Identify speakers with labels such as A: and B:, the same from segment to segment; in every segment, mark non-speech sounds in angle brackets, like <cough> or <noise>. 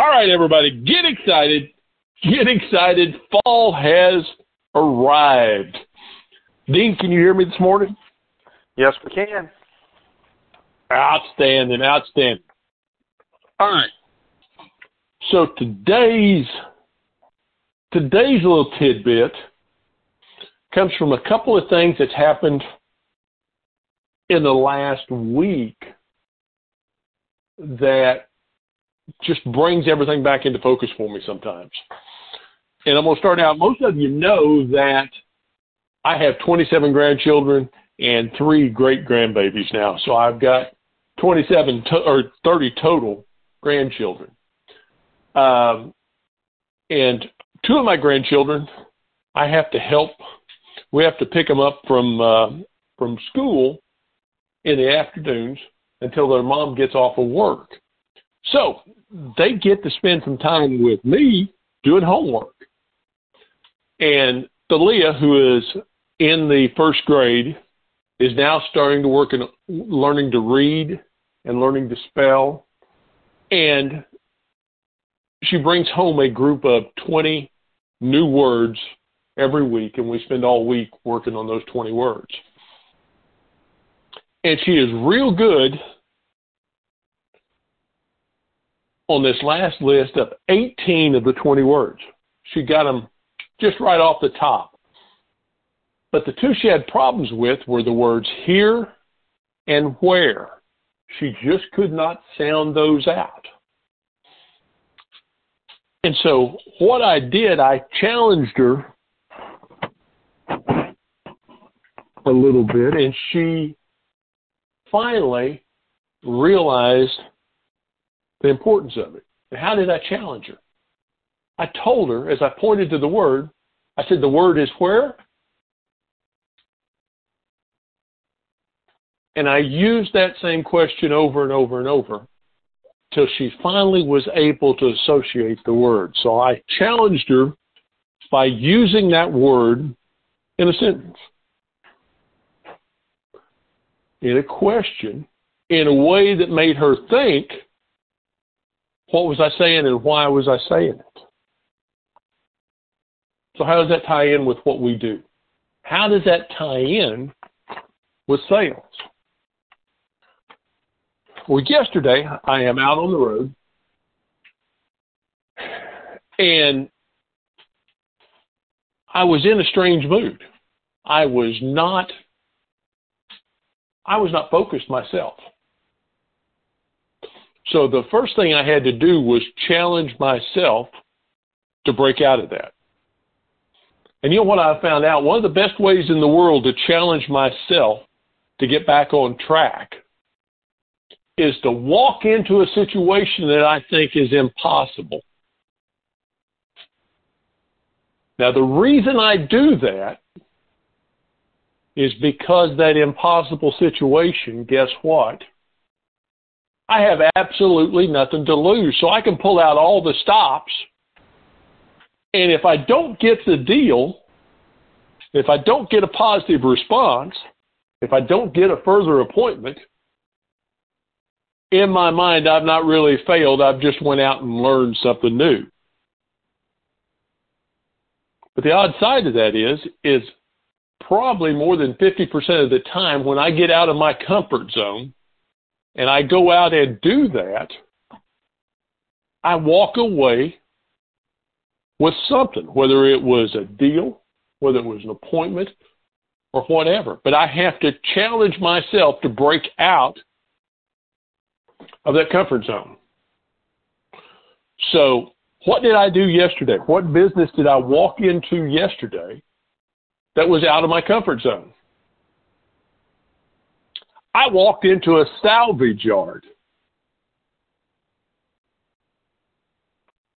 A: All right, everybody, get excited. Get excited. Fall has arrived. Dean, can you hear me this morning?
B: Yes, we can.
A: Outstanding, outstanding. All right. So today's today's little tidbit comes from a couple of things that's happened in the last week that just brings everything back into focus for me sometimes. And I'm going to start out. Most of you know that I have 27 grandchildren and three great grandbabies now. So I've got 27 to, or 30 total grandchildren. Um, and two of my grandchildren, I have to help. We have to pick them up from uh, from school in the afternoons until their mom gets off of work. So they get to spend some time with me doing homework. And Thalia, who is in the first grade, is now starting to work and learning to read and learning to spell. And she brings home a group of 20 new words every week, and we spend all week working on those 20 words. And she is real good on this last list of 18 of the 20 words. She got them just right off the top. But the two she had problems with were the words here and where. She just could not sound those out. And so what I did, I challenged her a little bit, and she finally realized the importance of it. And how did I challenge her? I told her, as I pointed to the word, I said, The word is where? And I used that same question over and over and over till she finally was able to associate the word. So I challenged her by using that word in a sentence, in a question, in a way that made her think what was I saying and why was I saying it? So, how does that tie in with what we do? How does that tie in with sales? Well, yesterday I am out on the road and I was in a strange mood. I was not I was not focused myself. So the first thing I had to do was challenge myself to break out of that. And you know what I found out? One of the best ways in the world to challenge myself to get back on track is to walk into a situation that I think is impossible. Now, the reason I do that is because that impossible situation, guess what? I have absolutely nothing to lose. So I can pull out all the stops. And if I don't get the deal, if I don't get a positive response, if I don't get a further appointment, in my mind, I've not really failed. I've just went out and learned something new. But the odd side of that is, is probably more than 50% of the time when I get out of my comfort zone, and I go out and do that, I walk away with something, whether it was a deal, whether it was an appointment, or whatever. But I have to challenge myself to break out of that comfort zone. So, what did I do yesterday? What business did I walk into yesterday that was out of my comfort zone? I walked into a salvage yard.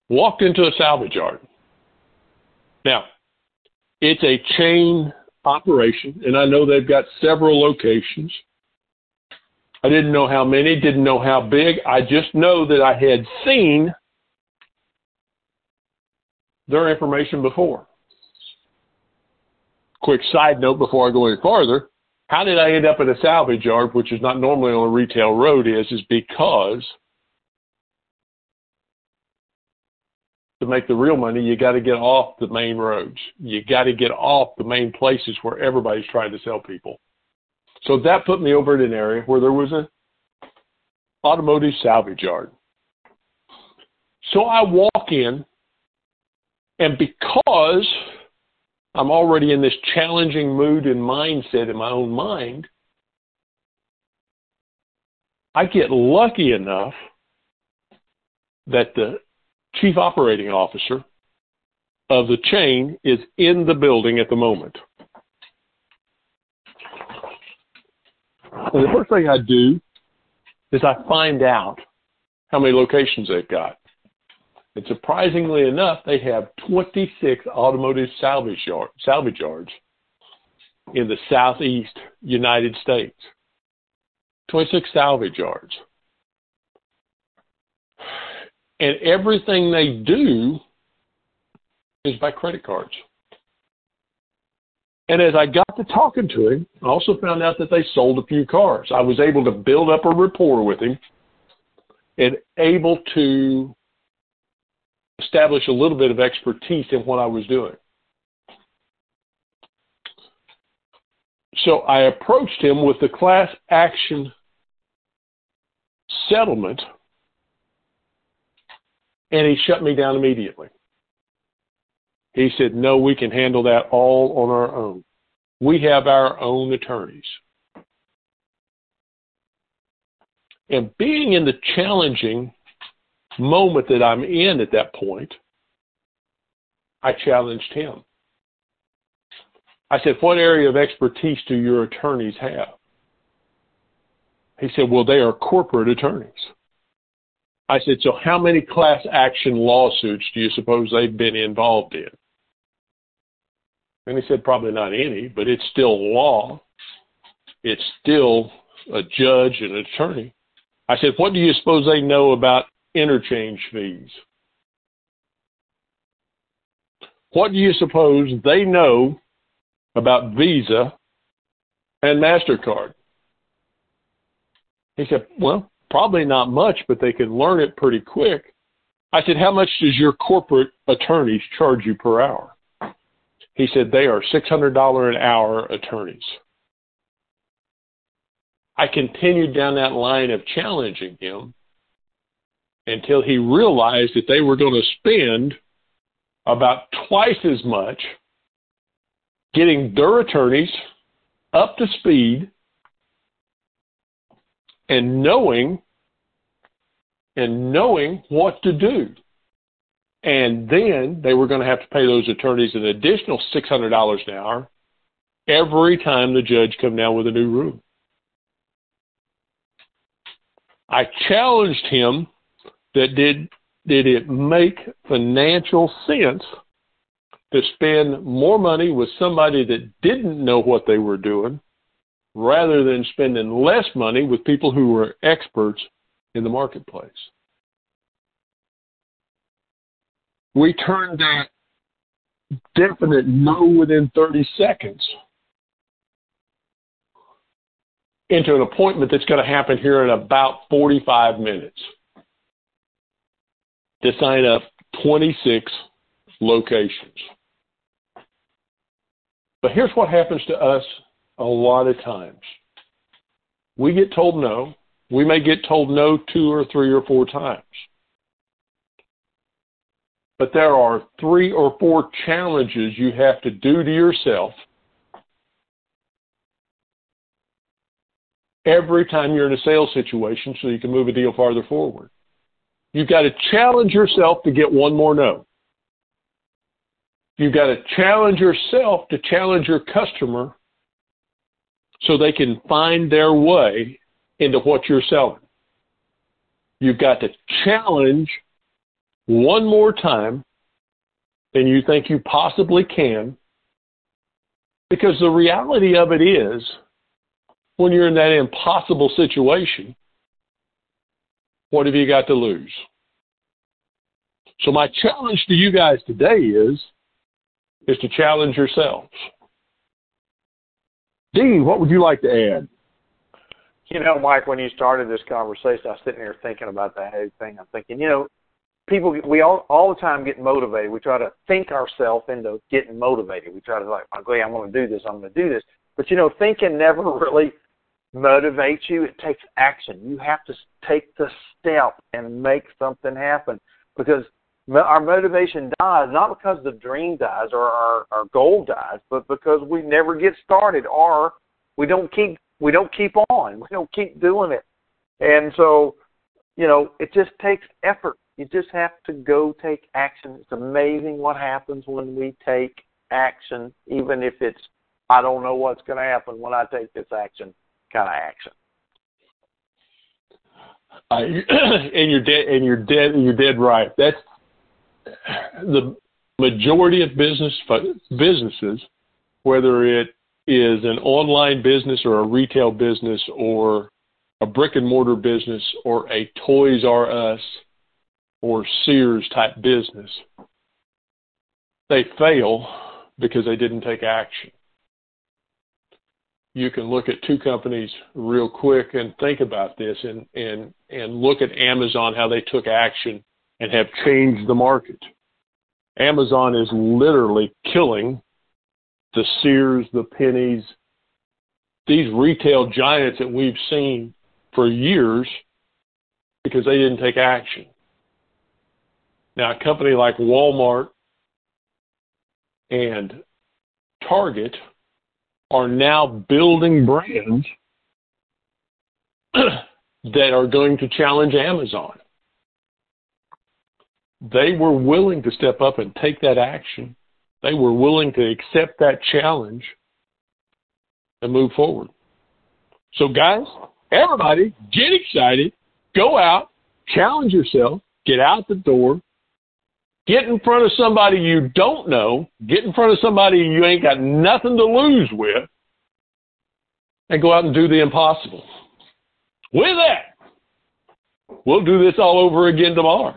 A: Walked into a salvage yard. Now, it's a chain operation, and I know they've got several locations. I didn't know how many, didn't know how big. I just know that I had seen their information before. Quick side note before I go any farther how did I end up at a salvage yard, which is not normally on a retail road, is is because to make the real money, you got to get off the main roads. You got to get off the main places where everybody's trying to sell people. So that put me over at an area where there was a automotive salvage yard. So I walk in, and because I'm already in this challenging mood and mindset in my own mind, I get lucky enough that the chief operating officer of the chain is in the building at the moment. And the first thing I do is I find out how many locations they've got. And surprisingly enough, they have 26 automotive salvage, yard, salvage yards in the southeast United States. 26 salvage yards. And everything they do is by credit cards. And as I got to talking to him, I also found out that they sold a few cars. I was able to build up a rapport with him and able to establish a little bit of expertise in what I was doing. So I approached him with the class action settlement and he shut me down immediately. He said, No, we can handle that all on our own. We have our own attorneys. And being in the challenging moment that I'm in at that point, I challenged him. I said, What area of expertise do your attorneys have? He said, Well, they are corporate attorneys. I said, So how many class action lawsuits do you suppose they've been involved in? And he said, Probably not any, but it's still law. It's still a judge and an attorney. I said, What do you suppose they know about interchange fees? What do you suppose they know about Visa and MasterCard? He said, Well, Probably not much, but they can learn it pretty quick. I said, How much does your corporate attorneys charge you per hour? He said, They are $600 an hour attorneys. I continued down that line of challenging him until he realized that they were going to spend about twice as much getting their attorneys up to speed and knowing and knowing what to do. And then they were going to have to pay those attorneys an additional $600 an hour every time the judge come down with a new rule. I challenged him that did did it make financial sense to spend more money with somebody that didn't know what they were doing rather than spending less money with people who were experts in the marketplace. We turned that definite no within 30 seconds into an appointment that's going to happen here in about 45 minutes to sign up 26 locations. But here's what happens to us a lot of times. We get told no. We may get told no two or three or four times. But there are three or four challenges you have to do to yourself every time you're in a sales situation so you can move a deal farther forward. You've got to challenge yourself to get one more no. You've got to challenge yourself to challenge your customer so they can find their way into what you're selling. You've got to challenge one more time than you think you possibly can. Because the reality of it is, when you're in that impossible situation, what have you got to lose? So my challenge to you guys today is, is to challenge yourselves. Dean, what would you like to add?
B: You know, Mike, when you started this conversation, I was sitting here thinking about that whole thing. I'm thinking, you know, people we all all the time get motivated. We try to think ourselves into getting motivated. We try to like, okay, I'm going to do this. I'm going to do this. But you know, thinking never <laughs> really motivates you. It takes action. You have to take the step and make something happen because our motivation dies not because the dream dies or our, our goal dies, but because we never get started or we don't keep we don't keep on. We don't keep doing it. And so, you know, it just takes effort. You just have to go take action. It's amazing what happens when we take action, even if it's I don't know what's going to happen when I take this action kind of action.
A: Uh, <clears throat> and you're dead. And you're dead. You're dead right. That's the majority of business businesses, whether it is an online business or a retail business or a brick and mortar business or a Toys R Us or Sears type business, they fail because they didn't take action. You can look at two companies real quick and think about this and, and, and look at Amazon, how they took action and have changed the market. Amazon is literally killing the Sears, the Penney's, these retail giants that we've seen for years because they didn't take action. Now, a company like Walmart and Target are now building brands <clears throat> that are going to challenge Amazon. They were willing to step up and take that action they were willing to accept that challenge and move forward. So, guys, everybody get excited, go out, challenge yourself, get out the door, get in front of somebody you don't know, get in front of somebody you ain't got nothing to lose with, and go out and do the impossible. With that, we'll do this all over again tomorrow.